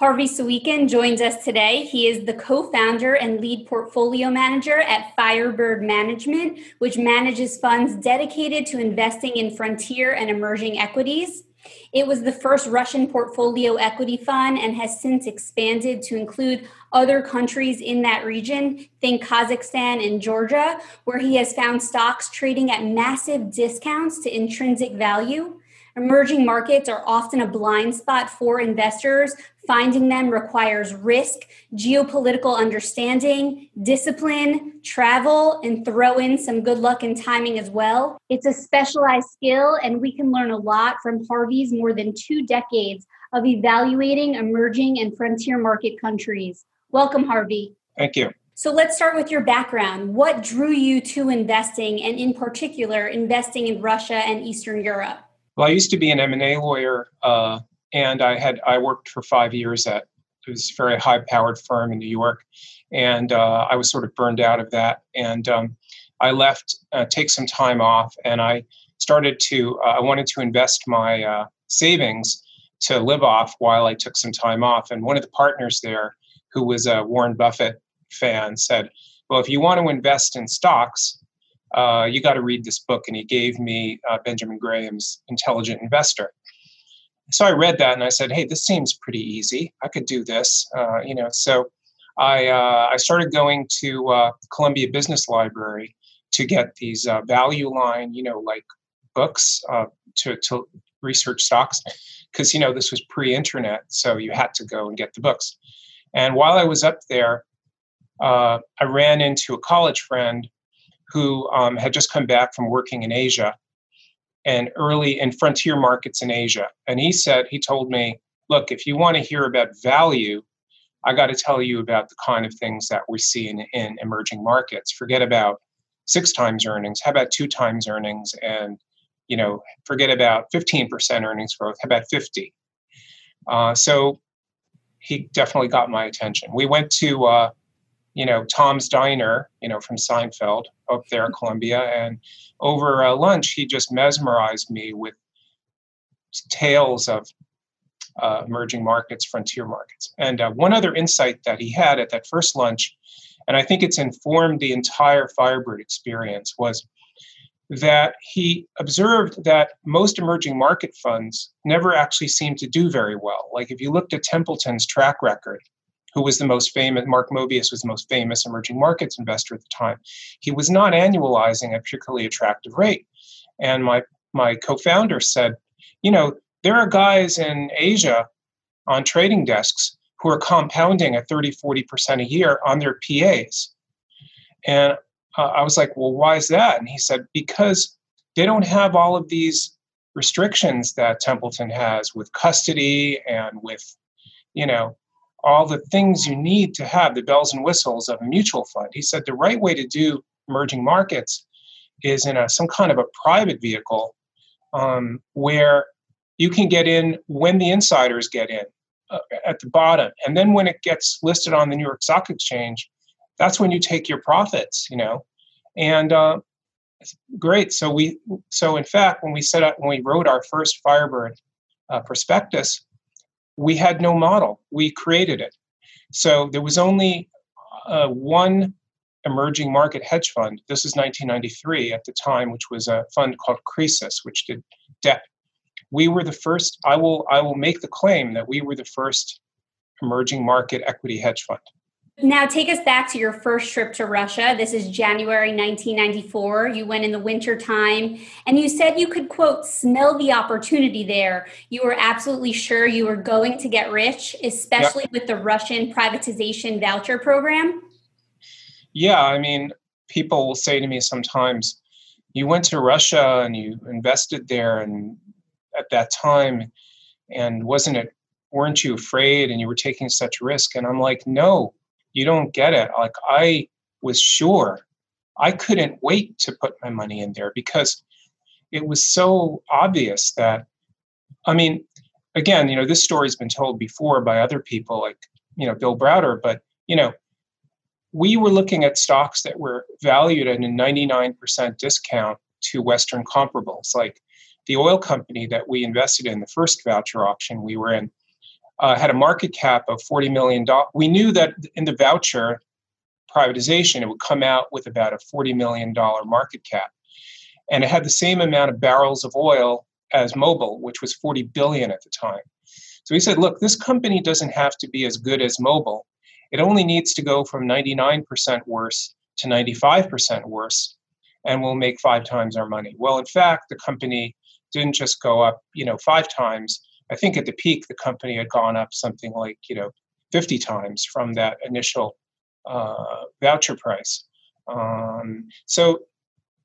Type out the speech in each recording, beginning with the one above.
Harvey Sawikin joins us today. He is the co founder and lead portfolio manager at Firebird Management, which manages funds dedicated to investing in frontier and emerging equities. It was the first Russian portfolio equity fund and has since expanded to include other countries in that region, think Kazakhstan and Georgia, where he has found stocks trading at massive discounts to intrinsic value. Emerging markets are often a blind spot for investors. Finding them requires risk, geopolitical understanding, discipline, travel, and throw in some good luck and timing as well. It's a specialized skill, and we can learn a lot from Harvey's more than two decades of evaluating emerging and frontier market countries. Welcome, Harvey. Thank you. So let's start with your background. What drew you to investing, and in particular, investing in Russia and Eastern Europe? Well, I used to be an M&A lawyer, uh, and I had I worked for five years at it was a very high-powered firm in New York, and uh, I was sort of burned out of that, and um, I left, uh, take some time off, and I started to uh, I wanted to invest my uh, savings to live off while I took some time off, and one of the partners there, who was a Warren Buffett fan, said, "Well, if you want to invest in stocks." Uh, you got to read this book. And he gave me uh, Benjamin Graham's Intelligent Investor. So I read that and I said, hey, this seems pretty easy. I could do this. Uh, you know, so I, uh, I started going to uh, Columbia Business Library to get these uh, value line, you know, like books to, to research stocks because, you know, this was pre internet. So you had to go and get the books. And while I was up there, I ran into a college friend who um, had just come back from working in Asia and early in frontier markets in Asia. And he said, he told me, look, if you want to hear about value, I got to tell you about the kind of things that we see in, in emerging markets. Forget about six times earnings. How about two times earnings? And you know, forget about 15% earnings growth. How about 50? Uh, so he definitely got my attention. We went to uh, you know, Tom's Diner, you know, from Seinfeld up there at Columbia. And over uh, lunch, he just mesmerized me with tales of uh, emerging markets, frontier markets. And uh, one other insight that he had at that first lunch, and I think it's informed the entire Firebird experience, was that he observed that most emerging market funds never actually seem to do very well. Like if you looked at Templeton's track record, who was the most famous, Mark Mobius was the most famous emerging markets investor at the time. He was not annualizing a particularly attractive rate. And my, my co founder said, you know, there are guys in Asia on trading desks who are compounding at 30, 40% a year on their PAs. And uh, I was like, well, why is that? And he said, because they don't have all of these restrictions that Templeton has with custody and with, you know, all the things you need to have the bells and whistles of a mutual fund. He said the right way to do emerging markets is in a, some kind of a private vehicle um, where you can get in when the insiders get in uh, at the bottom. And then when it gets listed on the New York Stock Exchange, that's when you take your profits, you know. And uh, great. So we, so in fact, when we set up, when we wrote our first Firebird uh, prospectus, we had no model. We created it. So there was only uh, one emerging market hedge fund. This is 1993 at the time, which was a fund called Croesus, which did debt. We were the first. I will. I will make the claim that we were the first emerging market equity hedge fund. Now, take us back to your first trip to Russia. This is January 1994. You went in the winter time and you said you could, quote, smell the opportunity there. You were absolutely sure you were going to get rich, especially yep. with the Russian privatization voucher program. Yeah, I mean, people will say to me sometimes, you went to Russia and you invested there and at that time and wasn't it weren't you afraid and you were taking such risk and i'm like no you don't get it. Like i was sure i couldn't wait to put my money in there because it was so obvious that i mean again you know this story's been told before by other people like you know bill browder but you know we were looking at stocks that were valued at a 99% discount to western comparables. Like the oil company that we invested in the first voucher auction we were in uh, had a market cap of $40 million. We knew that in the voucher privatization, it would come out with about a $40 million market cap. And it had the same amount of barrels of oil as Mobil, which was 40 billion at the time. So we said, look, this company doesn't have to be as good as Mobil. It only needs to go from 99% worse to 95% worse, and we'll make five times our money. Well, in fact, the company didn't just go up, you know, five times. I think at the peak, the company had gone up something like, you know, 50 times from that initial uh, voucher price. Um, so,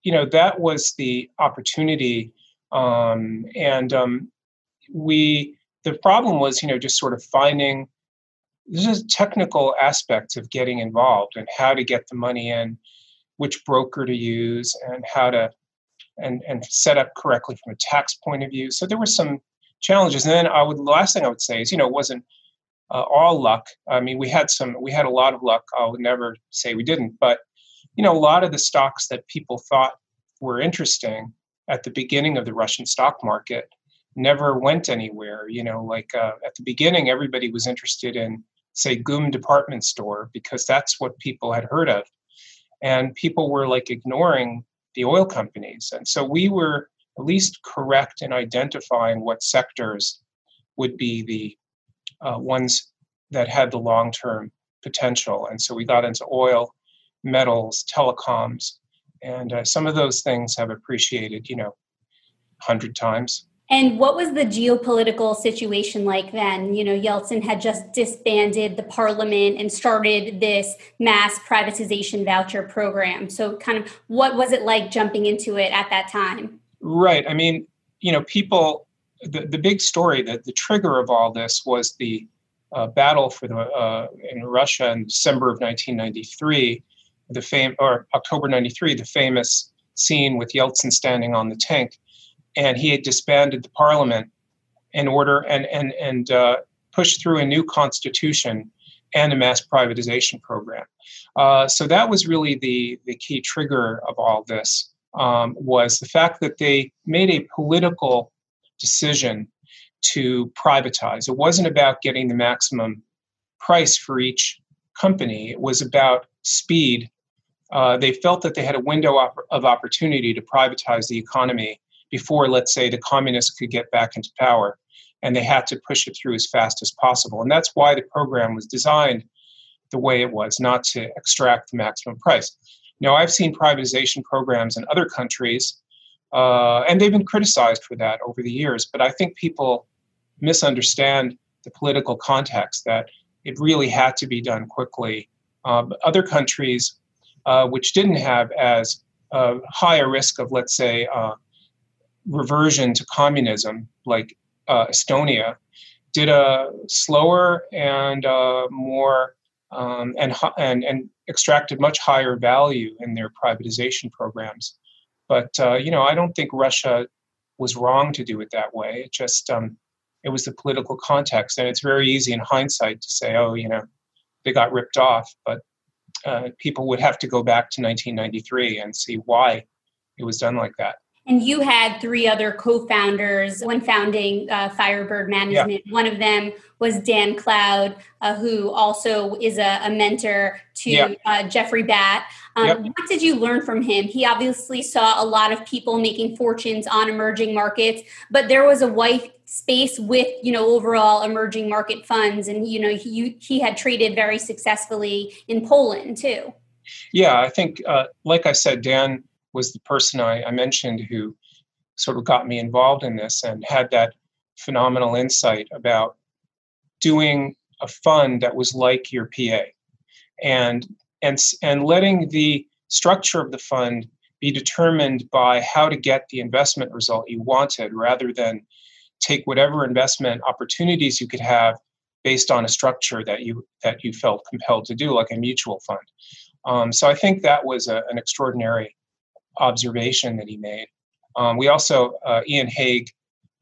you know, that was the opportunity. Um, and um, we, the problem was, you know, just sort of finding this is technical aspects of getting involved and how to get the money in, which broker to use, and how to and and set up correctly from a tax point of view. So there were some challenges. And then I would the last thing I would say is, you know, it wasn't uh, all luck. I mean, we had some, we had a lot of luck. I would never say we didn't, but you know, a lot of the stocks that people thought were interesting at the beginning of the Russian stock market never went anywhere. You know, like uh, at the beginning, everybody was interested in, say, GUM department store because that's what people had heard of, and people were like ignoring the oil companies, and so we were at least correct in identifying what sectors would be the uh, ones that had the long term potential. And so we got into oil, metals, telecoms, and uh, some of those things have appreciated, you know, 100 times. And what was the geopolitical situation like then? You know, Yeltsin had just disbanded the parliament and started this mass privatization voucher program. So, kind of, what was it like jumping into it at that time? Right. I mean, you know, people, the, the big story, that the trigger of all this was the uh, battle for the uh, in Russia in December of 1993, the fame or October 93, the famous scene with Yeltsin standing on the tank, and he had disbanded the parliament in order and and and uh, pushed through a new constitution and a mass privatization program. Uh, so that was really the the key trigger of all this um, was the fact that they made a political decision to privatize. It wasn't about getting the maximum price for each company, it was about speed. Uh, they felt that they had a window of opportunity to privatize the economy before, let's say, the communists could get back into power. And they had to push it through as fast as possible. And that's why the program was designed the way it was, not to extract the maximum price. Now, I've seen privatization programs in other countries, uh, and they've been criticized for that over the years. But I think people misunderstand the political context that it really had to be done quickly. Um, other countries, uh, which didn't have as uh, high a risk of, let's say, uh, reversion to communism, like uh, Estonia, did a slower and uh, more um, and, and, and extracted much higher value in their privatization programs. But uh, you know, I don't think Russia was wrong to do it that way. It just um, it was the political context, and it's very easy in hindsight to say, oh, you know, they got ripped off. But uh, people would have to go back to 1993 and see why it was done like that. And you had three other co founders when founding uh, Firebird Management. Yeah. One of them was Dan Cloud, uh, who also is a, a mentor to yeah. uh, Jeffrey Batt. Um, yep. What did you learn from him? He obviously saw a lot of people making fortunes on emerging markets, but there was a white space with you know overall emerging market funds, and you know he he had traded very successfully in Poland too. Yeah, I think, uh, like I said, Dan was the person I, I mentioned who sort of got me involved in this and had that phenomenal insight about doing a fund that was like your PA and and and letting the structure of the fund be determined by how to get the investment result you wanted rather than take whatever investment opportunities you could have based on a structure that you that you felt compelled to do, like a mutual fund. Um, so I think that was a, an extraordinary observation that he made. Um, we also uh, Ian Hague,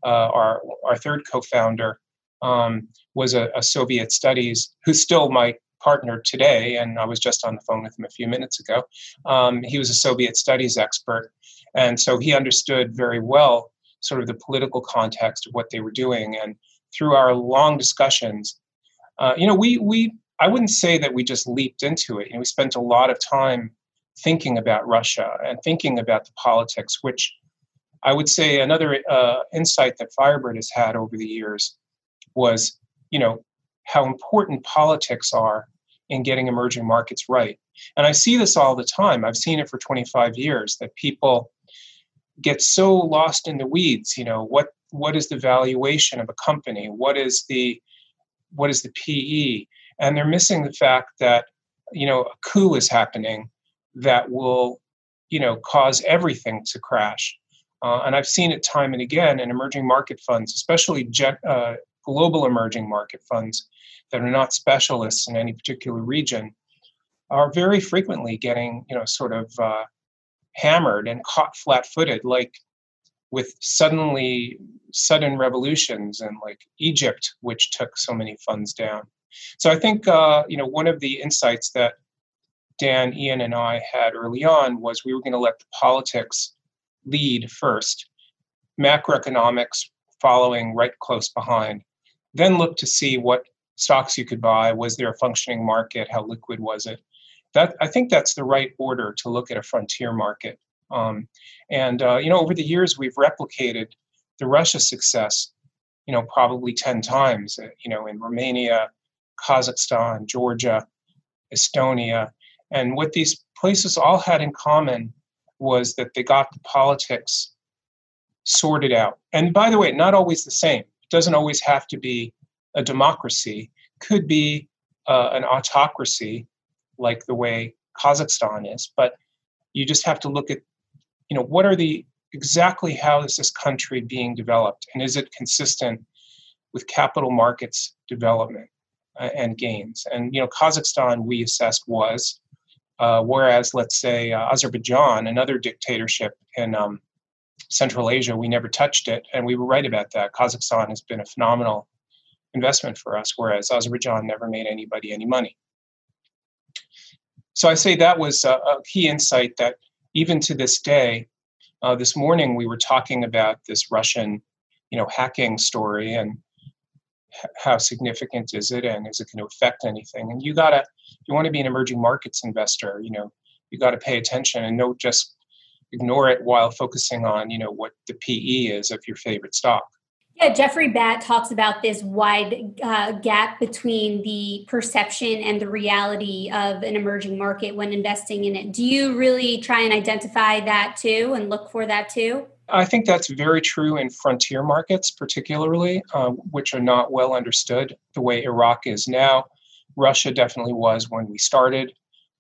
uh, our our third co-founder, um, was a, a, Soviet studies who's still my partner today, and I was just on the phone with him a few minutes ago. Um, he was a Soviet studies expert, and so he understood very well sort of the political context of what they were doing. And through our long discussions, uh, you know, we we I wouldn't say that we just leaped into it. You know, we spent a lot of time thinking about Russia and thinking about the politics, which I would say another uh, insight that Firebird has had over the years was, you know, how important politics are in getting emerging markets right. And I see this all the time. I've seen it for 25 years that people get so lost in the weeds, you know, what what is the valuation of a company? What is the what is the PE? And they're missing the fact that, you know, a coup is happening that will, you know, cause everything to crash. Uh, and I've seen it time and again in emerging market funds, especially jet, uh, global emerging market funds that are not specialists in any particular region, are very frequently getting, you know, sort of uh, hammered and caught flat-footed, like with suddenly sudden revolutions and like Egypt, which took so many funds down. So I think uh, you know one of the insights that Dan, Ian, and I had early on was we were going to let the politics lead first, macroeconomics following right close behind, then look to see what stocks you could buy. Was there a functioning market? How liquid was it? That I think that's the right order to look at a frontier market. Um, and uh, you know, over the years, we've replicated the Russia success, you know, probably ten times. Uh, you know, in Romania, Kazakhstan, Georgia, Estonia, and what these places all had in common was that they got the politics sorted out. And by the way, not always the same. It doesn't always have to be a democracy. it Could be uh, an autocracy, like the way Kazakhstan is. But you just have to look at, you know, what are the exactly how is this country being developed, and is it consistent with capital markets development uh, and gains? And you know, Kazakhstan we assessed was uh, whereas, let's say, uh, Azerbaijan, another dictatorship in um, Central Asia, we never touched it. And we were right about that. Kazakhstan has been a phenomenal investment for us, whereas Azerbaijan never made anybody any money. So I say that was a, a key insight that even to this day, uh, this morning we were talking about this Russian, you know, hacking story and how significant is it and is it going to affect anything and you gotta you want to be an emerging markets investor you know you got to pay attention and don't just ignore it while focusing on you know what the pe is of your favorite stock yeah, Jeffrey Batt talks about this wide uh, gap between the perception and the reality of an emerging market when investing in it. Do you really try and identify that too and look for that too? I think that's very true in frontier markets, particularly, uh, which are not well understood the way Iraq is now. Russia definitely was when we started,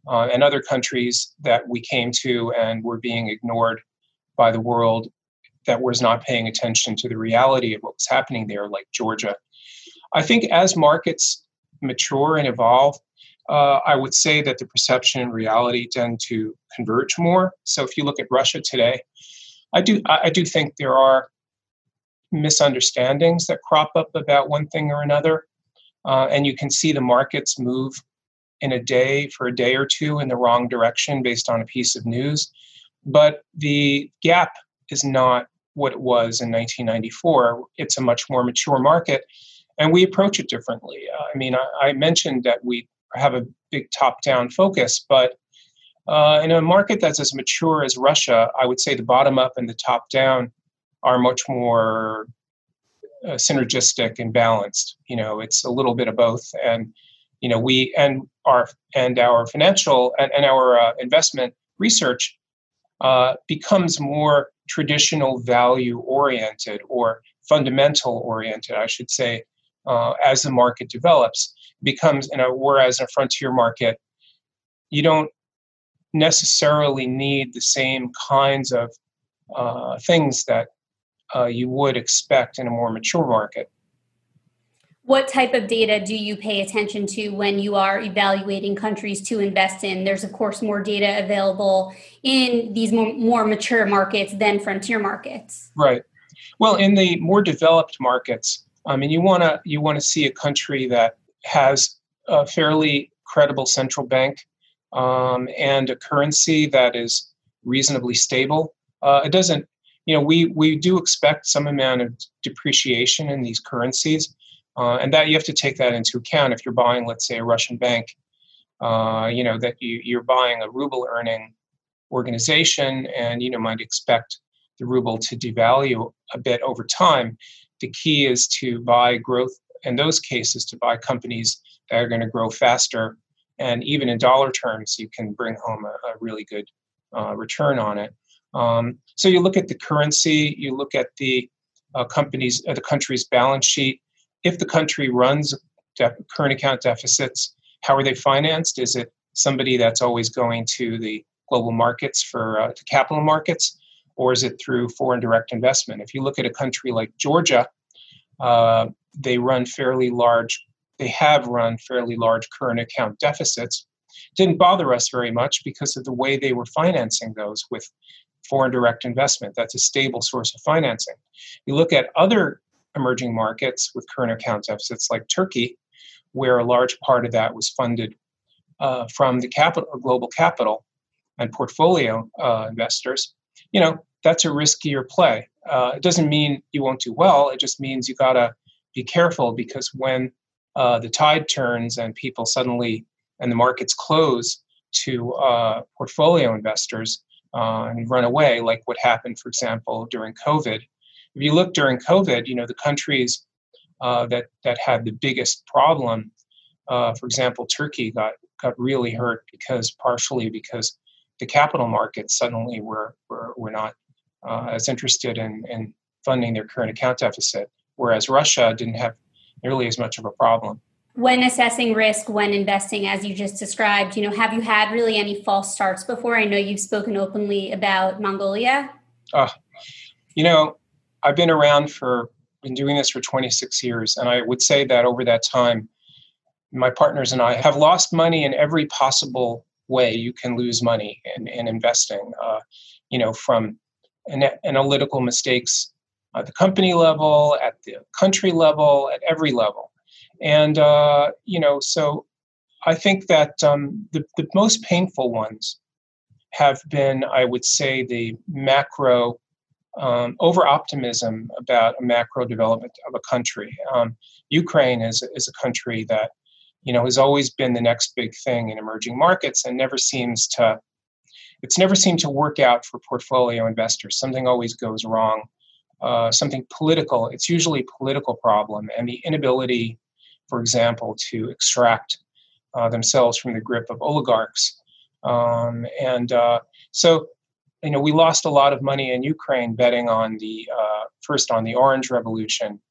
uh, and other countries that we came to and were being ignored by the world that was not paying attention to the reality of what was happening there, like Georgia. I think as markets mature and evolve, uh, I would say that the perception and reality tend to converge more. So if you look at Russia today, I do I do think there are misunderstandings that crop up about one thing or another, uh, and you can see the markets move in a day for a day or two in the wrong direction based on a piece of news. But the gap is not what it was in 1994. It's a much more mature market, and we approach it differently. Uh, I mean, I, I mentioned that we have a big top-down focus, but uh, in a market that's as mature as Russia, I would say the bottom up and the top down are much more uh, synergistic and balanced. You know, it's a little bit of both, and you know, we and our and our financial and, and our uh, investment research uh, becomes more traditional value oriented or fundamental oriented, I should say, uh, as the market develops. Becomes, you know, whereas in a frontier market, you don't necessarily need the same kinds of uh, things that uh, you would expect in a more mature market. What type of data do you pay attention to when you are evaluating countries to invest in? There's, of course, more data available in these more, more mature markets than frontier markets. Right. Well, in the more developed markets, I mean, you want to you want to see a country that has a fairly credible central bank um, and a currency that is reasonably stable. Uh, it doesn't, you know, we we do expect some amount of depreciation in these currencies, uh, and that you have to take that into account if you're buying, let's say, a Russian bank. Uh, you know that you, you're buying a ruble earning organization, and you know might expect the ruble to devalue a bit over time. The key is to buy growth in those cases to buy companies that are going to grow faster, and even in dollar terms, you can bring home a, a really good uh, return on it. Um, so you look at the currency, you look at the uh, company's, uh, the country's balance sheet. If the country runs de- current account deficits, how are they financed? Is it somebody that's always going to the global markets for uh, capital markets, or is it through foreign direct investment? If you look at a country like Georgia, uh, they run fairly large. They have run fairly large current account deficits. Didn't bother us very much because of the way they were financing those with foreign direct investment. That's a stable source of financing. You look at other emerging markets with current account deficits like Turkey, where a large part of that was funded uh, from the capital, global capital and portfolio uh, investors. You know, that's a riskier play. Uh, it doesn't mean you won't do well. It just means you got to be careful because when uh, the tide turns and people suddenly and the markets close to uh, portfolio investors uh, and run away, like what happened, for example, during COVID. If you look during COVID, you know the countries uh, that that had the biggest problem, uh, for example, Turkey got got really hurt because partially because the capital markets suddenly were were, were not uh, as interested in, in funding their current account deficit, whereas Russia didn't have nearly as much of a problem. When assessing risk when investing, as you just described, you know, have you had really any false starts before? I know you've spoken openly about Mongolia. Uh, you know, I've been around for been doing this for 26 years, and I would say that over that time, my partners and I have lost money in every possible way you can lose money in, in investing. Uh, you know, from analytical mistakes at the company level, at the country level, at every level. And, uh, you know, so I think that um, the, the most painful ones have been, I would say, the macro um, over optimism about a macro development of a country. Um, Ukraine is, is a country that, you know, has always been the next big thing in emerging markets and never seems to it's never seemed to work out for portfolio investors. Something always goes wrong. Uh, something political. It's usually a political problem, and the inability, for example, to extract uh, themselves from the grip of oligarchs. Um, and uh, so, you know, we lost a lot of money in Ukraine betting on the uh, first on the Orange Revolution.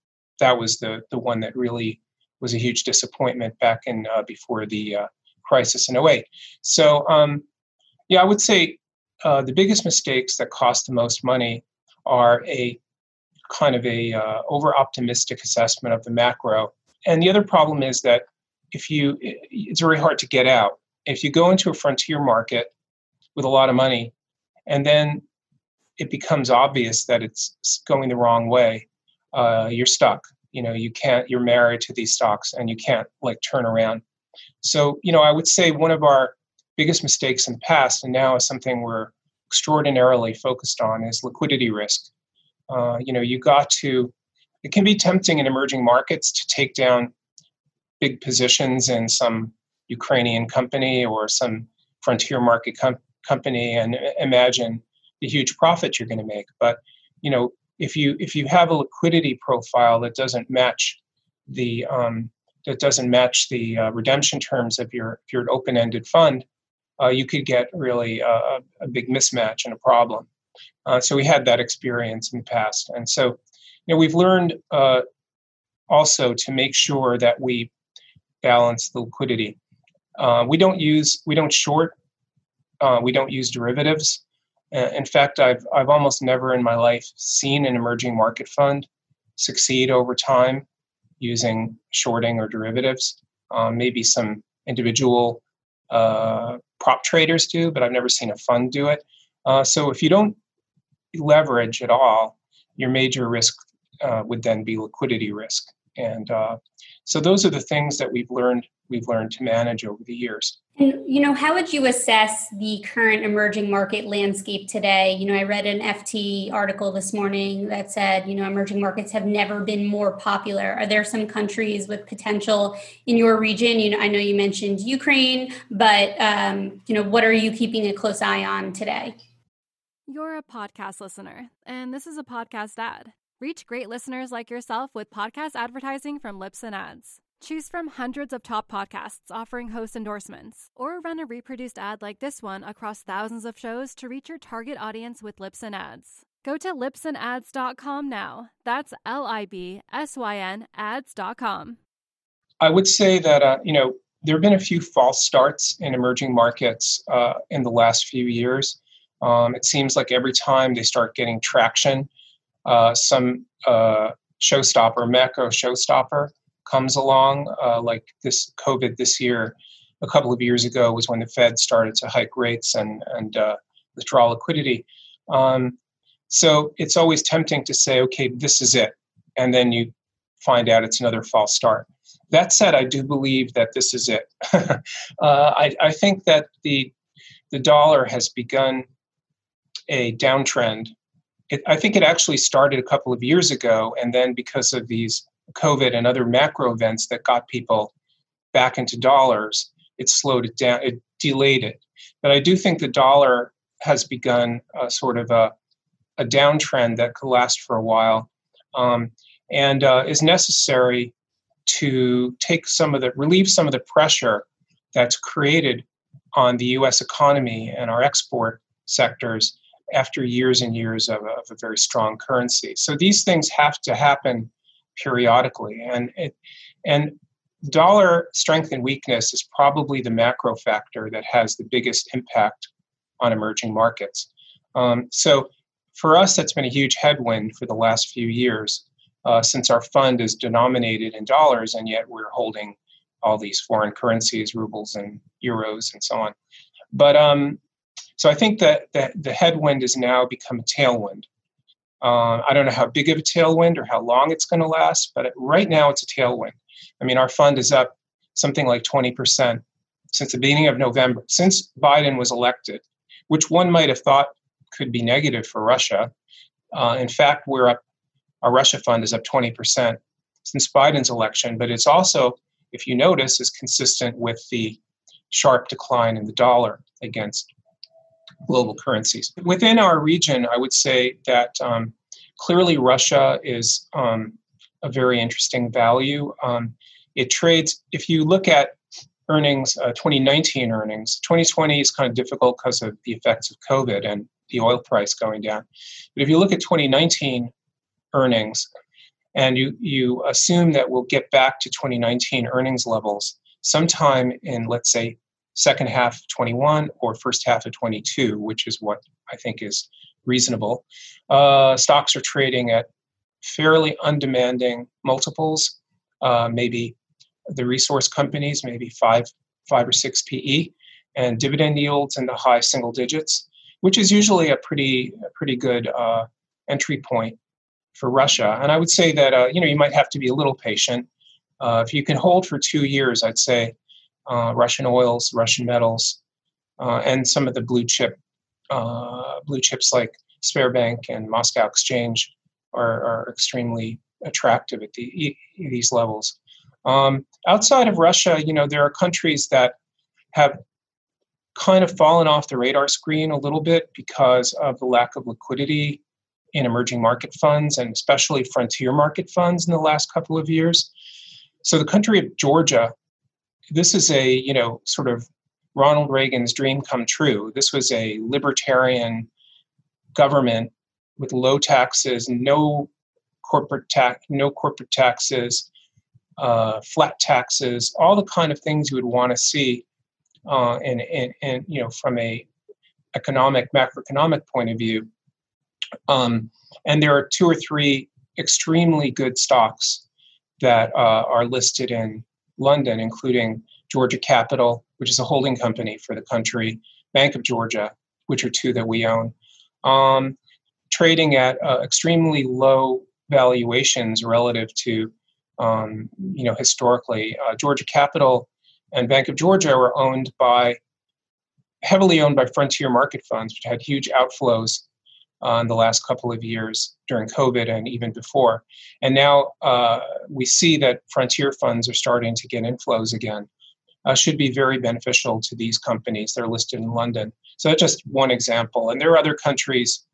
That was the the one that really was a huge disappointment back in uh, before the crisis in 08. So. Um, yeah, I would say the biggest mistakes that cost the most money are a kind of a uh, over optimistic assessment of the macro. And the other problem is that if you, it's very hard to get out. If you go into a frontier market with a lot of money, and then it becomes obvious that it's going the wrong way, uh, you're stuck. You know, you can't. You're married to these stocks, and you can't like turn around. So, you know, I would say one of our biggest mistakes in the past, and now is something we're extraordinarily focused on, is liquidity risk. Uh, you know, you got to. It can be tempting in emerging markets to take down big positions in some Ukrainian company or some frontier market com- company and imagine the huge profit you're going to make. But you know, if you if you have a liquidity profile that doesn't match the um, that doesn't match the uh, redemption terms of your if you're an open-ended fund, uh, you could get really a, a, big mismatch and a problem. Uh, so we had that experience in the past, and so you know we've learned uh, also to make sure that we balance the liquidity. Uh, we don't use we don't short, uh, we don't use derivatives. Uh, in fact, I've, I've almost never in my life seen an emerging market fund succeed over time using shorting or derivatives. Um, maybe some individual uh, prop traders do, but I've never seen a fund do it. Uh, so if you don't leverage at all, your major risk uh, would then be liquidity risk. And uh, so those are the things that we've learned we've learned to manage over the years. And you know, how would you assess the current emerging market landscape today? You know, I read an FT article this morning that said, you know, emerging markets have never been more popular. Are there some countries with potential in your region? You know, I know you mentioned Ukraine, but um, you know, what are you keeping a close eye on today? You're a podcast listener, and this is a podcast ad. Reach great listeners like yourself with podcast advertising from Libsyn Ads. Choose from hundreds of top podcasts offering host endorsements, or run a reproduced ad like this one across thousands of shows to reach your target audience with Libsyn Ads. Go to libsynads.com now. That's L I B S Y N ads.com. I would say that, uh, you know, there have been a few false starts in emerging markets uh, in the last few years. Um, it seems like every time they start getting traction, uh, some uh, showstopper, macro showstopper, comes along. Uh, like this COVID this year, a couple of years ago was when the Fed started to hike rates and and uh, withdraw liquidity. Um, so it's always tempting to say, okay, this is it, and then you find out it's another false start. That said, I do believe that this is it. uh, I, I think that the the dollar has begun a downtrend. It, I think it actually started a couple of years ago, and then because of these COVID and other macro events that got people back into dollars, it slowed it down, it delayed it. But I do think the dollar has begun a sort of a, a downtrend that could last for a while um, and uh, is necessary to take some of the relieve some of the pressure that's created on the US economy and our export sectors after years and years of a, of a very strong currency. So these things have to happen periodically, and it, and dollar strength and weakness is probably the macro factor that has the biggest impact on emerging markets. Um, so for us, that's been a huge headwind for the last few years, uh, since our fund is denominated in dollars, and yet we're holding all these foreign currencies, rubles and euros, and so on. But um, so I think that, that the headwind has now become a tailwind. Uh, I don't know how big of a tailwind or how long it's going to last, but right now it's a tailwind. I mean, our fund is up something like 20% since the beginning of November, since Biden was elected, which one might have thought could be negative for Russia. Uh, in fact, we're up, our Russia fund is up 20% since Biden's election, but it's also, if you notice, is consistent with the sharp decline in the dollar against global currencies. Within our region, I would say that um, clearly Russia is um, a very interesting value. Um, it trades, if you look at earnings, uh, 2019 earnings, 2020 is kind of difficult because of the effects of COVID and the oil price going down. But if you look at 2019 earnings, and you, you assume that we'll get back to 2019 earnings levels sometime in, let's say, second half of 21 or first half of 22, which is what I think is reasonable. Uh, stocks are trading at fairly undemanding multiples, uh, maybe the resource companies, maybe five, five or six PE, and dividend yields in the high single digits, which is usually a pretty, a pretty good uh, entry point for Russia. And I would say that uh, you know you might have to be a little patient. Uh, if you can hold for two years, I'd say uh, Russian oils, Russian metals, uh, and some of the blue chip uh, blue chips like Sberbank and Moscow Exchange are, are extremely attractive at the, these levels. Um, outside of Russia, you know, there are countries that have kind of fallen off the radar screen a little bit because of the lack of liquidity in emerging market funds and especially frontier market funds in the last couple of years. So the country of Georgia this is a you know sort of Ronald Reagan's dream come true. This was a libertarian government with low taxes, no corporate tax, no corporate taxes, uh, flat taxes, all the kind of things you would want to see, uh, and, and and you know from a economic, macroeconomic point of view. Um, and there are two or three extremely good stocks that uh, are listed in London, including Georgia Capital, which is a holding company for the country, Bank of Georgia, which are two that we own, um, trading at uh, extremely low valuations relative to, um, you know, historically. Uh, Georgia Capital and Bank of Georgia were owned by, heavily owned by frontier market funds, which had huge outflows uh, in the last couple of years during COVID and even before. And now uh, we see that frontier funds are starting to get inflows again. Uh, should be very beneficial to these companies. They're listed in London. So that's just one example. And there are other countries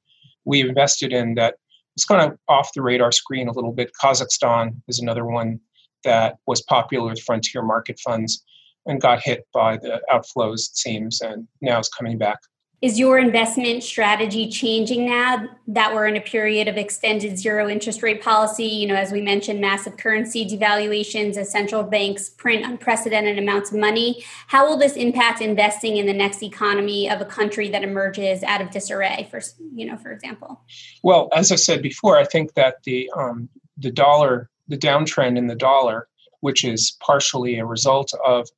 we invested in that it's kind of off the radar screen a little bit. Kazakhstan is another one that was popular with frontier market funds and got hit by the outflows, it seems, and now is coming back. Is your investment strategy changing now that we're in a period of extended zero interest rate policy? You know, as we mentioned, massive currency devaluations as central banks print unprecedented amounts of money. How will this impact investing in the next economy of a country that emerges out of disarray? For you know, for example. Well, as I said before, I think that the um, the dollar, the downtrend in the dollar, which is partially a result of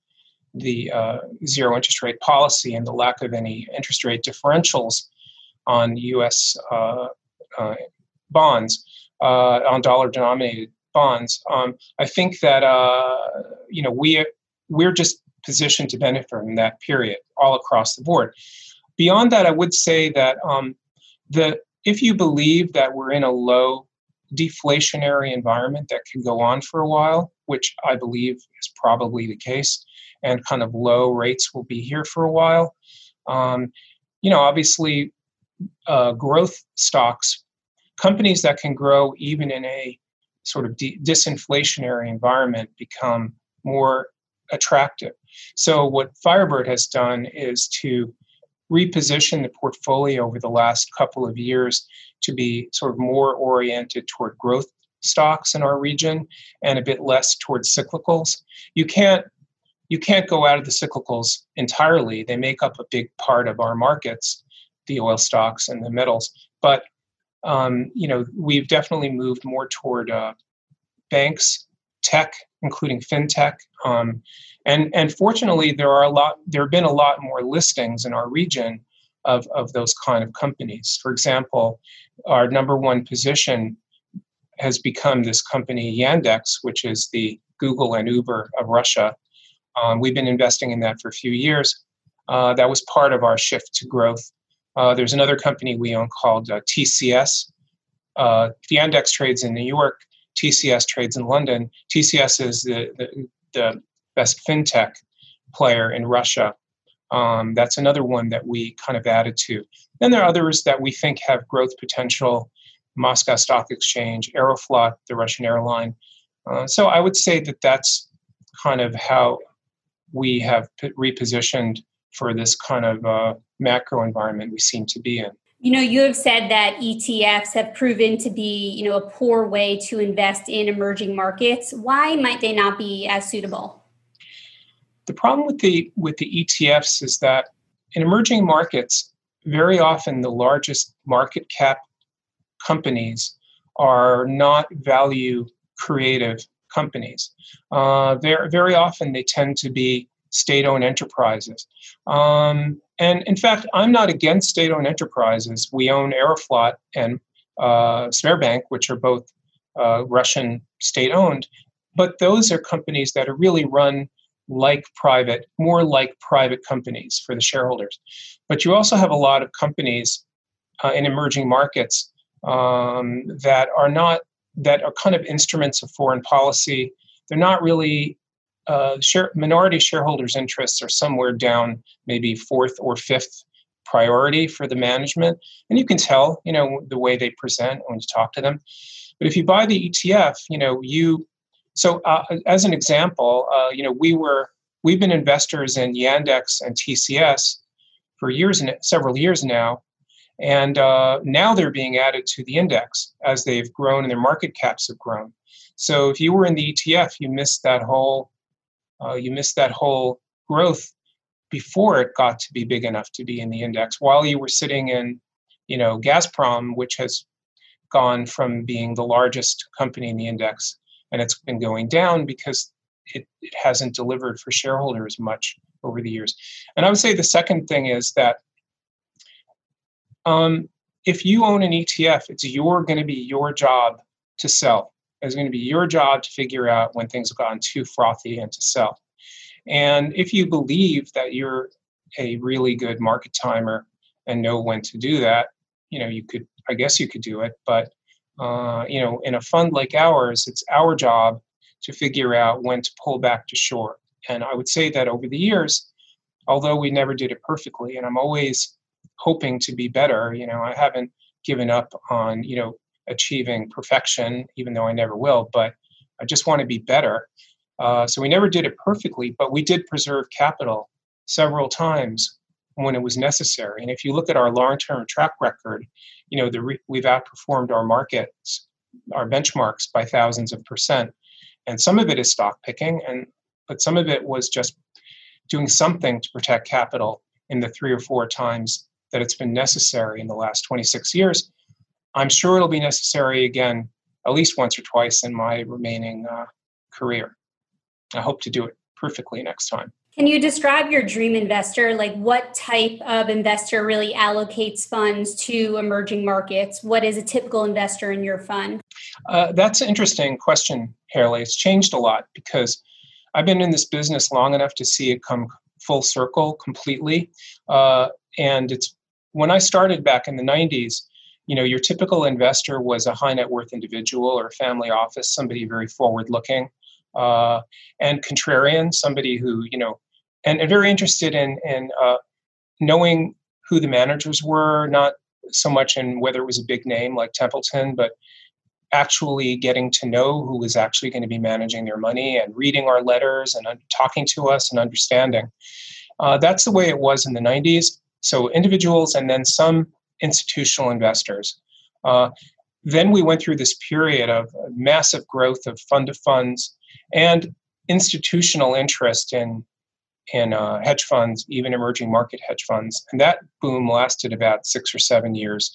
the uh, zero interest rate policy and the lack of any interest rate differentials on U.S. Uh, uh, bonds, uh, on dollar-denominated bonds. Um, I think that uh, you know we we're just positioned to benefit from that period all across the board. Beyond that, I would say that um, the if you believe that we're in a low deflationary environment that can go on for a while, which I believe is probably the case, and kind of low rates will be here for a while. Um, you know, obviously, uh, growth stocks, companies that can grow even in a sort of de- disinflationary environment, become more attractive. So, what Firebird has done is to reposition the portfolio over the last couple of years to be sort of more oriented toward growth stocks in our region and a bit less towards cyclicals. You can't you can't go out of the cyclicals entirely. They make up a big part of our markets, the oil stocks and the metals. But um, you know, we've definitely moved more toward uh, banks, tech, including fintech, um, and and fortunately, there are a lot. There have been a lot more listings in our region of of those kind of companies. For example, our number one position has become this company Yandex, which is the Google and Uber of Russia. Um, we've been investing in that for a few years. Uh, that was part of our shift to growth. Uh, there's another company we own called uh, TCS. Uh, Yandex trades in New York. TCS trades in London. TCS is the, the, the best fintech player in Russia. Um, that's another one that we kind of added to. Then there are others that we think have growth potential. Moscow Stock Exchange, Aeroflot, the Russian airline. Uh, so I would say that that's kind of how we have repositioned for this kind of uh, macro environment we seem to be in. You know, you have said that ETFs have proven to be, you know, a poor way to invest in emerging markets. Why might they not be as suitable? The problem with the with the ETFs is that in emerging markets, very often the largest market cap companies are not value creative companies. Uh, very, often they tend to be state owned enterprises. Um, and in fact, I'm not against state owned enterprises. We own Aeroflot and uh, Sberbank, which are both uh, Russian state owned, but those are companies that are really run like private, more like private companies for the shareholders. But you also have a lot of companies uh, in emerging markets um, that are not that are kind of instruments of foreign policy. They're not really uh, share, minority shareholders' interests are somewhere down maybe fourth or fifth priority for the management, and you can tell, you know, the way they present when you talk to them. But if you buy the ETF, you know, you so uh, as an example, uh, you know, we were we've been investors in Yandex and TCS for years and several years now, and uh, now they're being added to the index as they've grown and their market caps have grown. So if you were in the ETF, you missed that whole uh, you missed that whole growth before it got to be big enough to be in the index while you were sitting in you know gazprom which has gone from being the largest company in the index and it's been going down because it, it hasn't delivered for shareholders much over the years and i would say the second thing is that um, if you own an etf it's your going to be your job to sell it's going to be your job to figure out when things have gotten too frothy and to sell and if you believe that you're a really good market timer and know when to do that, you know, you could, I guess you could do it. But, uh, you know, in a fund like ours, it's our job to figure out when to pull back to short. And I would say that over the years, although we never did it perfectly, and I'm always hoping to be better, you know, I haven't given up on, you know, achieving perfection, even though I never will, but I just want to be better. Uh, so we never did it perfectly, but we did preserve capital several times when it was necessary. And if you look at our long-term track record, you know, the re- we've outperformed our markets, our benchmarks by thousands of percent. And some of it is stock picking, and but some of it was just doing something to protect capital in the three or four times that it's been necessary in the last 26 years. I'm sure it'll be necessary again at least once or twice in my remaining uh, career. I hope to do it perfectly next time. Can you describe your dream investor? Like, what type of investor really allocates funds to emerging markets? What is a typical investor in your fund? Uh, that's an interesting question, Haley. It's changed a lot because I've been in this business long enough to see it come full circle completely. Uh, and it's when I started back in the 90s, you know, your typical investor was a high net worth individual or a family office, somebody very forward looking uh, and contrarian, somebody who you know, and, and very interested in in uh, knowing who the managers were, not so much in whether it was a big name like Templeton, but actually getting to know who was actually going to be managing their money and reading our letters and talking to us and understanding. Uh, that's the way it was in the 90s. So individuals and then some institutional investors. Uh, then we went through this period of massive growth of fund of funds and institutional interest in in uh, hedge funds, even emerging market hedge funds. And that boom lasted about six or seven years.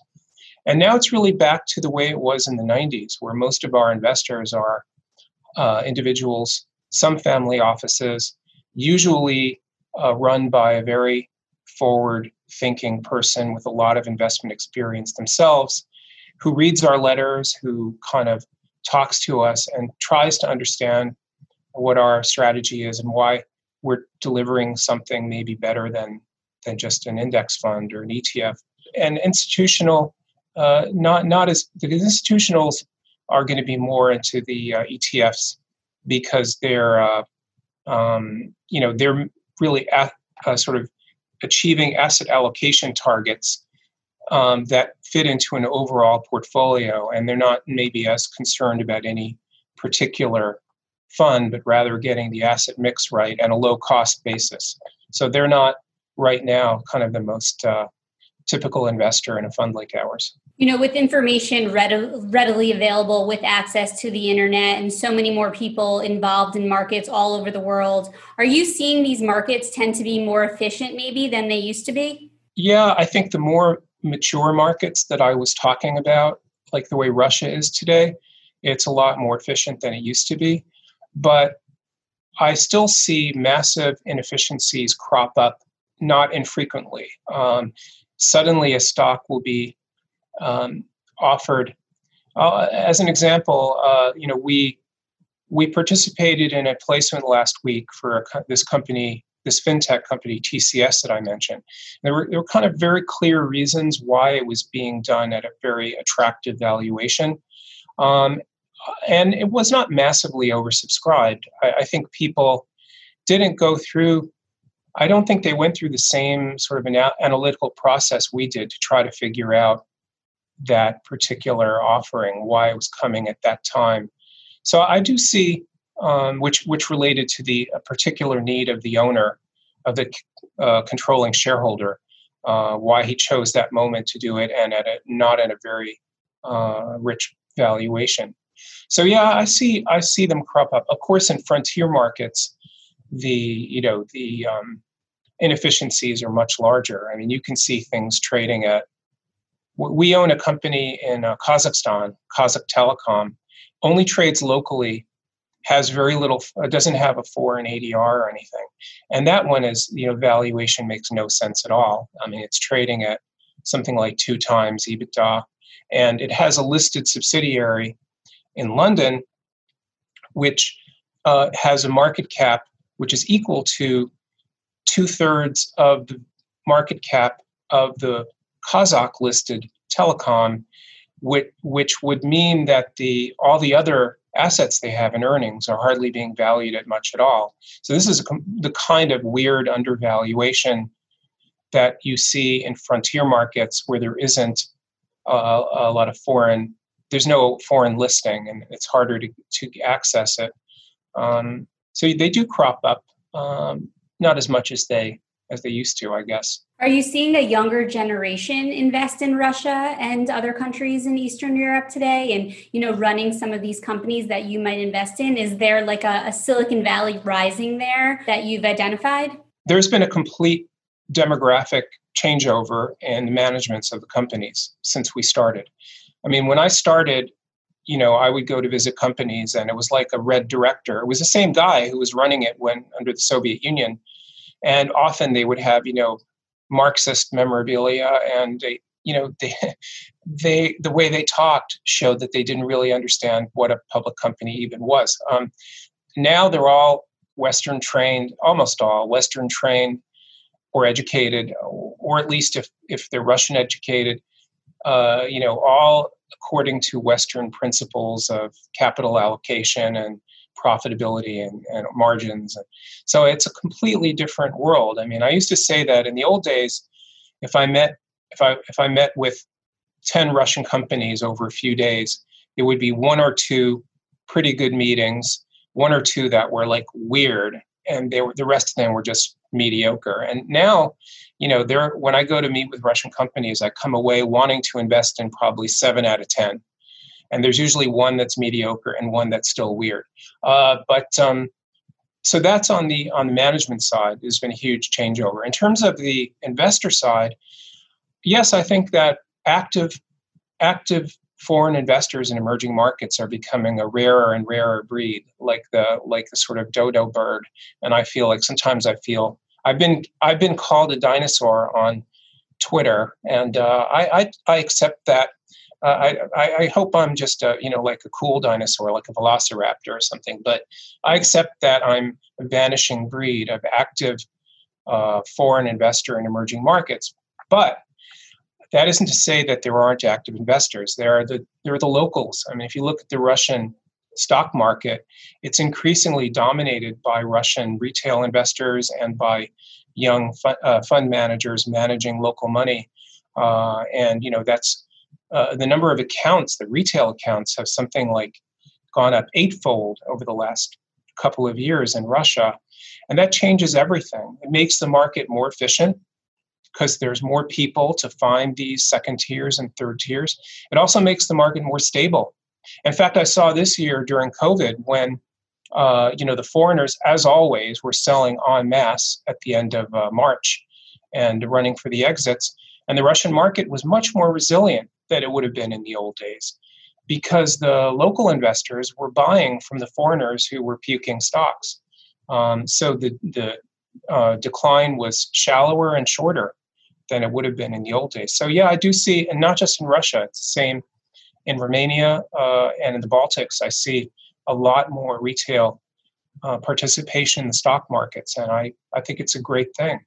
And now it's really back to the way it was in the 90s, where most of our investors are uh, individuals, some family offices, usually uh, run by a very forward thinking person with a lot of investment experience themselves, who reads our letters, who kind of talks to us and tries to understand what our strategy is and why we're delivering something maybe better than than just an index fund or an ETF. And institutional, uh, not not as the institutionals are going to be more into the uh, ETFs because they're uh, um, you know they're really at, sort of achieving asset allocation targets um, that fit into an overall portfolio, and they're not maybe as concerned about any particular fund, but rather getting the asset mix right and a low cost basis. So they're not right now kind of the most uh, typical investor in a fund like ours. You know, with information readily available with access to the internet and so many more people involved in markets all over the world, are you seeing these markets tend to be more efficient maybe than they used to be? Yeah, I think the more mature markets that I was talking about, like the way Russia is today, it's a lot more efficient than it used to be. But I still see massive inefficiencies crop up not infrequently. Um, suddenly, a stock will be um, offered. Uh, as an example, uh, you know, we we participated in a placement last week for a, this company this fintech company TCS that I mentioned. There were, there were kind of very clear reasons why it was being done at a very attractive valuation. Um, and it was not massively oversubscribed. I, I, think people didn't go through, I don't think they went through the same sort of an analytical process we did to try to figure out that particular offering, why it was coming at that time. So I do see um, which which related to the particular need of the owner, of the uh, controlling shareholder, uh, why he chose that moment to do it, and at a, not at a very uh, rich valuation. So yeah, I see I see them crop up. Of course, in frontier markets, the you know the um, inefficiencies are much larger. I mean, you can see things trading at. We own a company in uh, Kazakhstan, Kazakh Telecom, only trades locally, has very little, uh, doesn't have a foreign ADR or anything, and that one is you know valuation makes no sense at all. I mean, it's trading at something like two times EBITDA, and it has a listed subsidiary in London, which uh, has a market cap which is equal to two thirds of the market cap of the Kazakh listed telecom, which, which would mean that the all the other assets they have in earnings are hardly being valued at much at all. So this is a, the kind of weird undervaluation that you see in frontier markets where there isn't a lot of foreign there's no foreign listing and it's harder to, to access it um, so they do crop up um, not as much as they as they used to i guess. Are you seeing a younger generation invest in russia and other countries in eastern europe today? And you know running some of these companies that you might invest in is there like a, a silicon valley rising there that you've identified? There's been a complete demographic changeover in the managements of the companies since we started. I mean when i started you know, I would go to visit companies and it was like a red director. It was the same guy who was running it when under the Soviet Union. And often they would have, you know, Marxist memorabilia and they, you know, they, they, the way they talked showed that they didn't really understand what a public company even was. Um, now they're all Western trained, almost all Western trained or educated, or at least if, if they're Russian educated, uh, you know, all according to Western principles of capital allocation and profitability and, and margins. So it's a completely different world. I mean, I used to say that in the old days, if I met if I if I met with 10 Russian companies over a few days, it would be one or two pretty good meetings, one or two that were like weird, and they were the rest of them were just mediocre. And now you know, there when I go to meet with Russian companies, I come away wanting to invest in probably seven out of ten, and there's usually one that's mediocre and one that's still weird. Uh, but um, so that's on the on the management side. There's been a huge changeover. In terms of the investor side, yes, I think that active active foreign investors in emerging markets are becoming a rarer and rarer breed, like the like the sort of dodo bird. And I feel like sometimes I feel I've been I've been called a dinosaur on Twitter, and uh, I, I, I accept that. Uh, I, I hope I'm just a you know like a cool dinosaur, like a velociraptor or something. But I accept that I'm a vanishing breed of active uh, foreign investor in emerging markets. But that isn't to say that there aren't active investors. There are the there are the locals. I mean, if you look at the Russian stock market, it's increasingly dominated by Russian retail investors and by young fund, uh, fund managers managing local money. Uh, and you know that's uh, the number of accounts, the retail accounts, have something like gone up eightfold over the last couple of years in Russia, and that changes everything. It makes the market more efficient because there's more people to find these second tiers and third tiers. It also makes the market more stable in fact, I saw this year during COVID when uh, you know the foreigners, as always, were selling en masse at the end of uh, March and running for the exits, and the Russian market was much more resilient than it would have been in the old days because the local investors were buying from the foreigners who were puking stocks. Um, so the the uh, decline was shallower and shorter than it would have been in the old days. So yeah, I do see, and not just in Russia, it's the same in Romania uh, and in the Baltics, I see a lot more retail uh, participation in the stock markets, and I, I think it's a great thing.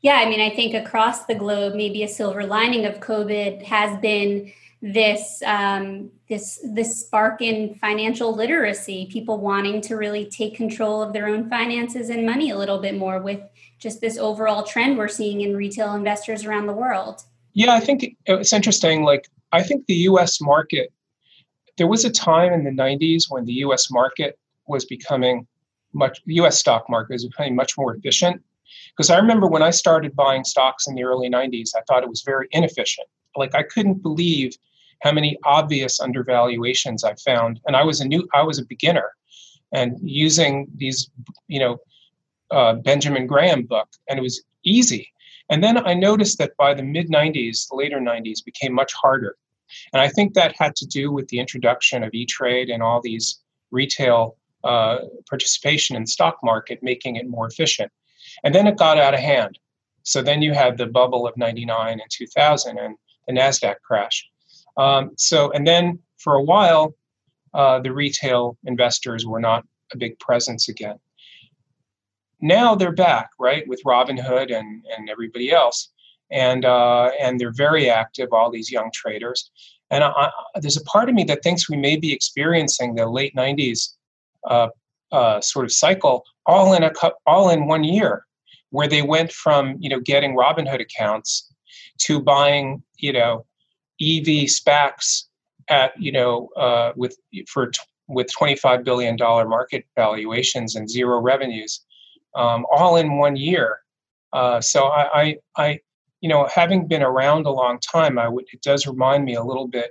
Yeah, I mean, I think across the globe, maybe a silver lining of COVID has been this um, this this spark in financial literacy. People wanting to really take control of their own finances and money a little bit more with just this overall trend we're seeing in retail investors around the world. Yeah, I think it's interesting. Like I think the US market, there was a time in the 90s when the US market was becoming much, the US stock market was becoming much more efficient. Because I remember when I started buying stocks in the early 90s, I thought it was very inefficient. Like I couldn't believe how many obvious undervaluations I found. And I was a new, I was a beginner and using these, you know, uh, Benjamin Graham book, and it was easy. And then I noticed that by the mid 90s, the later 90s, became much harder. And I think that had to do with the introduction of E Trade and all these retail uh, participation in stock market, making it more efficient. And then it got out of hand. So then you had the bubble of 99 and 2000 and the NASDAQ crash. Um, so, and then for a while, uh, the retail investors were not a big presence again. Now they're back, right, with Robinhood and, and everybody else. And, uh, and they're very active, all these young traders. And I, I, there's a part of me that thinks we may be experiencing the late 90s uh, uh, sort of cycle all in a all in one year, where they went from you know getting Robinhood accounts to buying you know EV SPACs at you know uh, with for t- with 25 billion dollar market valuations and zero revenues, um, all in one year. Uh, so I, I, I, you know, having been around a long time, I would it does remind me a little bit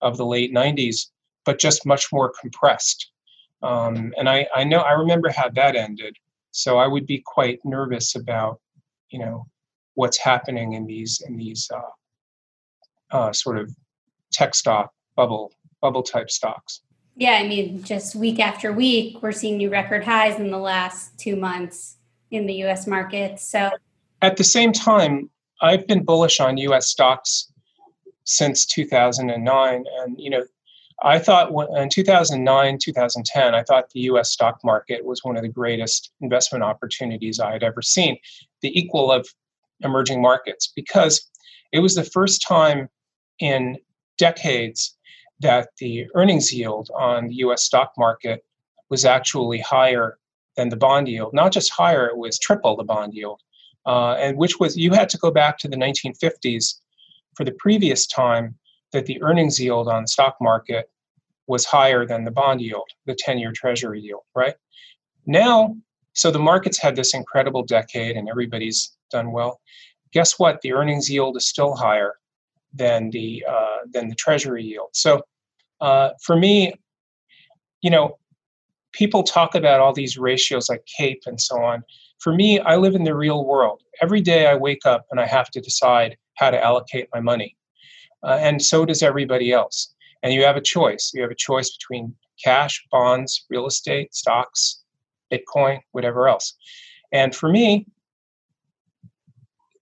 of the late 90s, but just much more compressed. Um, and I, I know I remember how that ended. So I would be quite nervous about, you know, what's happening in these in these uh, uh, sort of tech stock bubble bubble type stocks. Yeah, I mean, just week after week, we're seeing new record highs in the last two months in the U.S. market. So at the same time, I've been bullish on U.S. stocks since 2009, and you know I thought in 2009, 2010, I thought the US stock market was one of the greatest investment opportunities I had ever seen, the equal of emerging markets, because it was the first time in decades that the earnings yield on the US stock market was actually higher than the bond yield. Not just higher, it was triple the bond yield. Uh, and which was, you had to go back to the 1950s for the previous time that the earnings yield on the stock market was higher than the bond yield, the 10 year treasury yield, right? Now, so the market's had this incredible decade and everybody's done well. Guess what? The earnings yield is still higher than the uh, than the treasury yield. So uh, for me, you know, people talk about all these ratios like CAPE and so on. For me, I live in the real world. Every day I wake up and I have to decide how to allocate my money uh, and so does everybody else. And you have a choice. You have a choice between cash, bonds, real estate, stocks, Bitcoin, whatever else. And for me,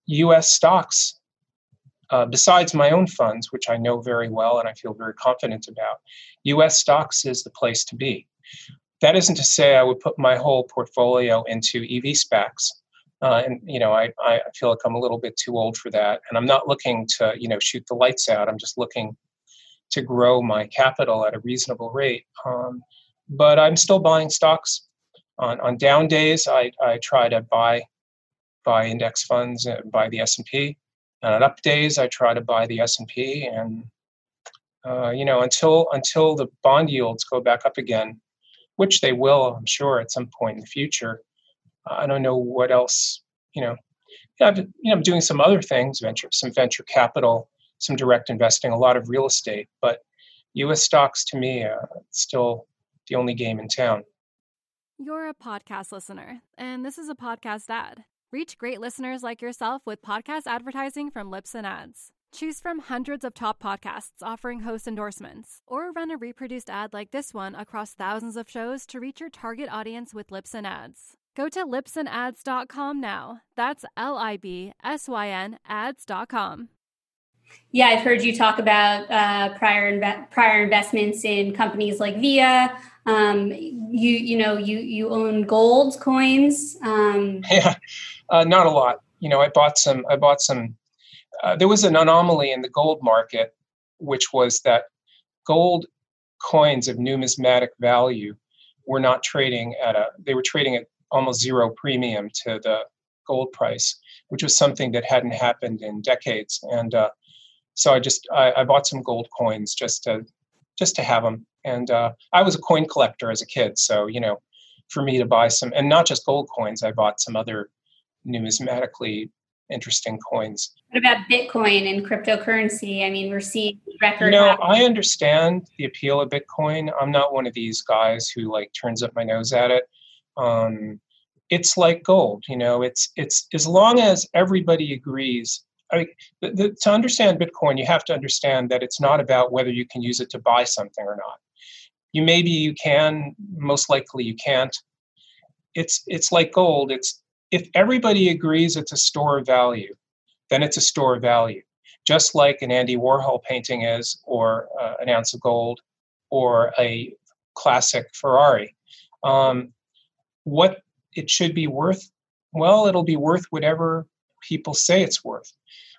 US stocks, uh, besides my own funds, which I know very well and I feel very confident about, US stocks is the place to be. That isn't to say I would put my whole portfolio into EV SPACs. Uh, and you know, I, I feel like I'm a little bit too old for that, and I'm not looking to you know shoot the lights out. I'm just looking to grow my capital at a reasonable rate. Um, but I'm still buying stocks. On on down days, I, I try to buy buy index funds, and buy the S and on up days, I try to buy the S and P. And uh, you know, until until the bond yields go back up again, which they will, I'm sure, at some point in the future. Uh, I don't know what else, you know. I've, you know, I'm doing some other things, venture, some venture capital, some direct investing, a lot of real estate, but U.S. stocks to me are still the only game in town. You're a podcast listener, and this is a podcast ad. Reach great listeners like yourself with podcast advertising from Libsyn Ads. Choose from hundreds of top podcasts offering host endorsements, or run a reproduced ad like this one across thousands of shows to reach your target audience with Libsyn Ads. Go to libsynads.com now. That's L I B S Y N ads.com. Yeah, I've heard you talk about uh, prior inve- prior investments in companies like Via. Um, you you know you you own gold coins. Um, yeah, uh, not a lot. You know, I bought some. I bought some. Uh, there was an anomaly in the gold market, which was that gold coins of numismatic value were not trading at a. They were trading at almost zero premium to the gold price, which was something that hadn't happened in decades. And uh, so I just I, I, bought some gold coins just to just to have them. And uh, I was a coin collector as a kid, so you know, for me to buy some, and not just gold coins, I bought some other numismatically interesting coins. What about Bitcoin and cryptocurrency? I mean, we're seeing record. You know, I understand the appeal of Bitcoin. I'm not one of these guys who like turns up my nose at it. Um, it's like gold. You know, it's it's as long as everybody agrees. I mean, the, the, to understand Bitcoin, you have to understand that it's not about whether you can use it to buy something or not. You maybe you can, most likely you can't. It's it's like gold. It's if everybody agrees it's a store of value, then it's a store of value. Just like an Andy Warhol painting is, or uh, an ounce of gold, or a classic Ferrari. Um, what it should be worth? Well, it'll be worth whatever people say it's worth.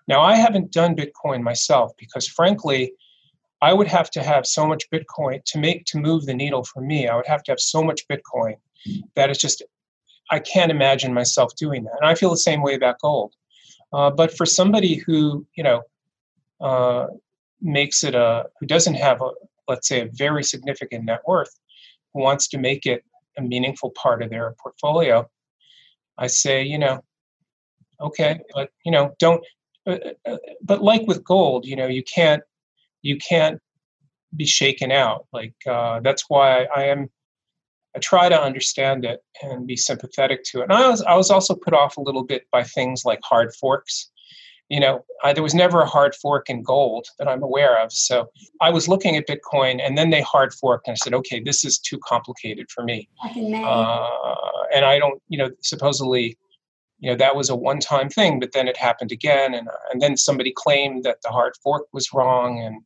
Now, I haven't done Bitcoin myself because, frankly, I would have to have so much Bitcoin to make to move the needle for me. I would have to have so much Bitcoin that it's just I can't imagine myself doing that. And I feel the same way about gold. Uh, but for somebody who you know uh, makes it a who doesn't have a let's say a very significant net worth, who wants to make it a meaningful part of their portfolio, I say, you know, okay, but you know, don't. Uh, uh, but like with gold, you know, you can't you can't be shaken out. Like uh, that's why I am. I try to understand it and be sympathetic to it. And I was I was also put off a little bit by things like hard forks you know, I, there was never a hard fork in gold that I'm aware of. So I was looking at Bitcoin, and then they hard forked, and I said, okay, this is too complicated for me. Uh, and I don't, you know, supposedly, you know, that was a one-time thing, but then it happened again, and and then somebody claimed that the hard fork was wrong, and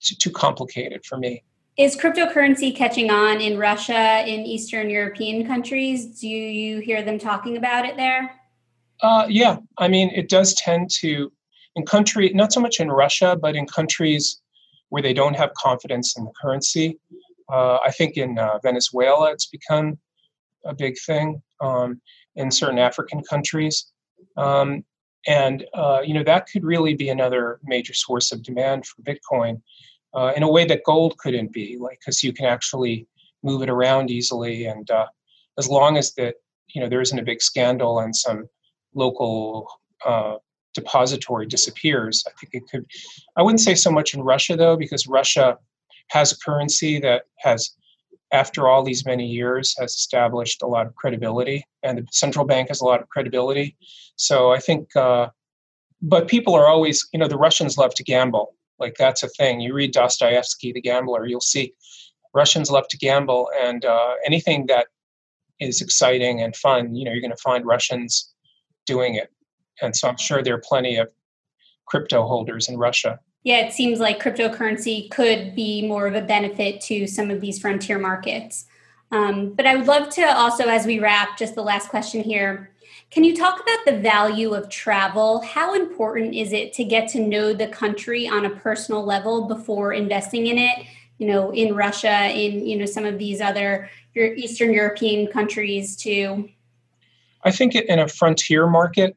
too, too complicated for me. Is cryptocurrency catching on in Russia, in Eastern European countries? Do you hear them talking about it there? Uh, yeah, I mean, it does tend to, in country, not so much in Russia, but in countries where they don't have confidence in the currency. Uh, I think in uh, Venezuela, it's become a big thing. Um, in certain African countries, um, and uh, you know that could really be another major source of demand for Bitcoin uh, in a way that gold couldn't be, like because you can actually move it around easily, and uh, as long as that you know there isn't a big scandal and some local uh, depository disappears. I think it could. I wouldn't say so much in Russia though, because Russia has a currency that has, after all these many years, has established a lot of credibility, and the central bank has a lot of credibility. So I think, uh, but people are always, you know, the Russians love to gamble. Like that's a thing. You read Dostoevsky, The Gambler, you'll see Russians love to gamble, and uh, anything that is exciting and fun, you know, you're going to find Russians doing it. And so I'm sure there are plenty of crypto holders in Russia. Yeah, it seems like cryptocurrency could be more of a benefit to some of these frontier markets. Um, but I would love to also, as we wrap, just the last question here. Can you talk about the value of travel? How important is it to get to know the country on a personal level before investing in it? You know, in Russia, in you know some of these other Eastern European countries too. I think in a frontier market,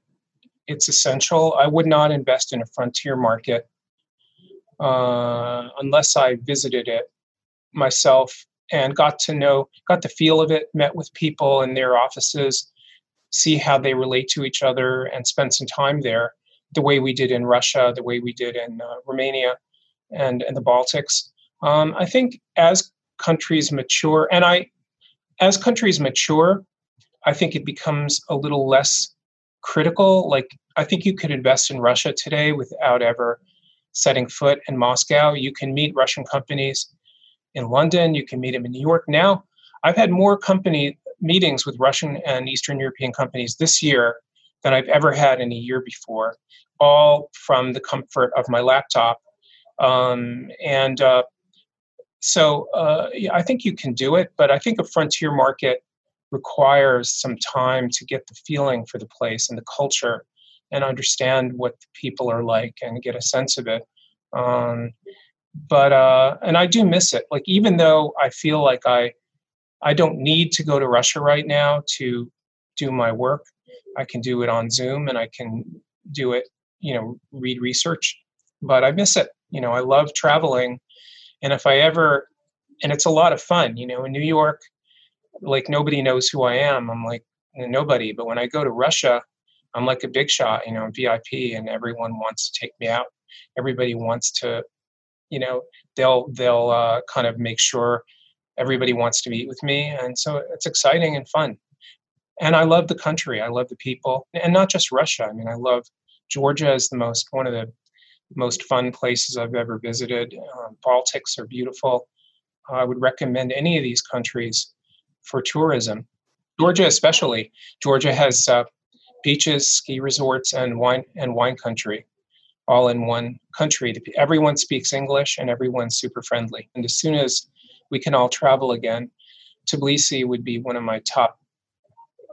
it's essential. I would not invest in a frontier market uh, unless I visited it myself and got to know, got the feel of it, met with people in their offices, see how they relate to each other, and spend some time there, the way we did in Russia, the way we did in uh, Romania and, and the Baltics. Um, I think as countries mature, and I, as countries mature, I think it becomes a little less critical. Like, I think you could invest in Russia today without ever setting foot in Moscow. You can meet Russian companies in London, you can meet them in New York. Now, I've had more company meetings with Russian and Eastern European companies this year than I've ever had in a year before, all from the comfort of my laptop. Um, and uh, so uh, yeah, I think you can do it, but I think a frontier market requires some time to get the feeling for the place and the culture and understand what the people are like and get a sense of it. Um, but uh, and I do miss it. Like even though I feel like I I don't need to go to Russia right now to do my work. I can do it on Zoom and I can do it, you know, read research. But I miss it. You know, I love traveling. And if I ever and it's a lot of fun, you know, in New York, like nobody knows who I am. I'm like nobody. But when I go to Russia, I'm like a big shot, you know, VIP, and everyone wants to take me out. Everybody wants to, you know, they'll they'll uh, kind of make sure everybody wants to meet with me, and so it's exciting and fun. and I love the country. I love the people, and not just Russia. I mean, I love Georgia is the most one of the most fun places I've ever visited. Um, Baltics are beautiful. I would recommend any of these countries for tourism. Georgia, especially. Georgia has uh, beaches, ski resorts, and wine and wine country, all in one country. Everyone speaks English, and everyone's super friendly. And as soon as we can all travel again, Tbilisi would be one of my top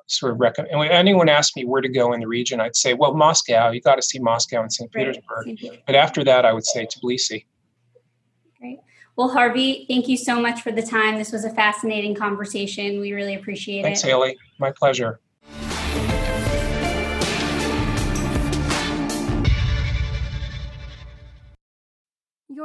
sort of recommend. And when anyone asked me where to go in the region, I'd say, well, Moscow. You got to see Moscow and St. Petersburg. Right. But after that, I would say Tbilisi. Great. Well, Harvey, thank you so much for the time. This was a fascinating conversation. We really appreciate Thanks, it. Thanks, Haley. My pleasure.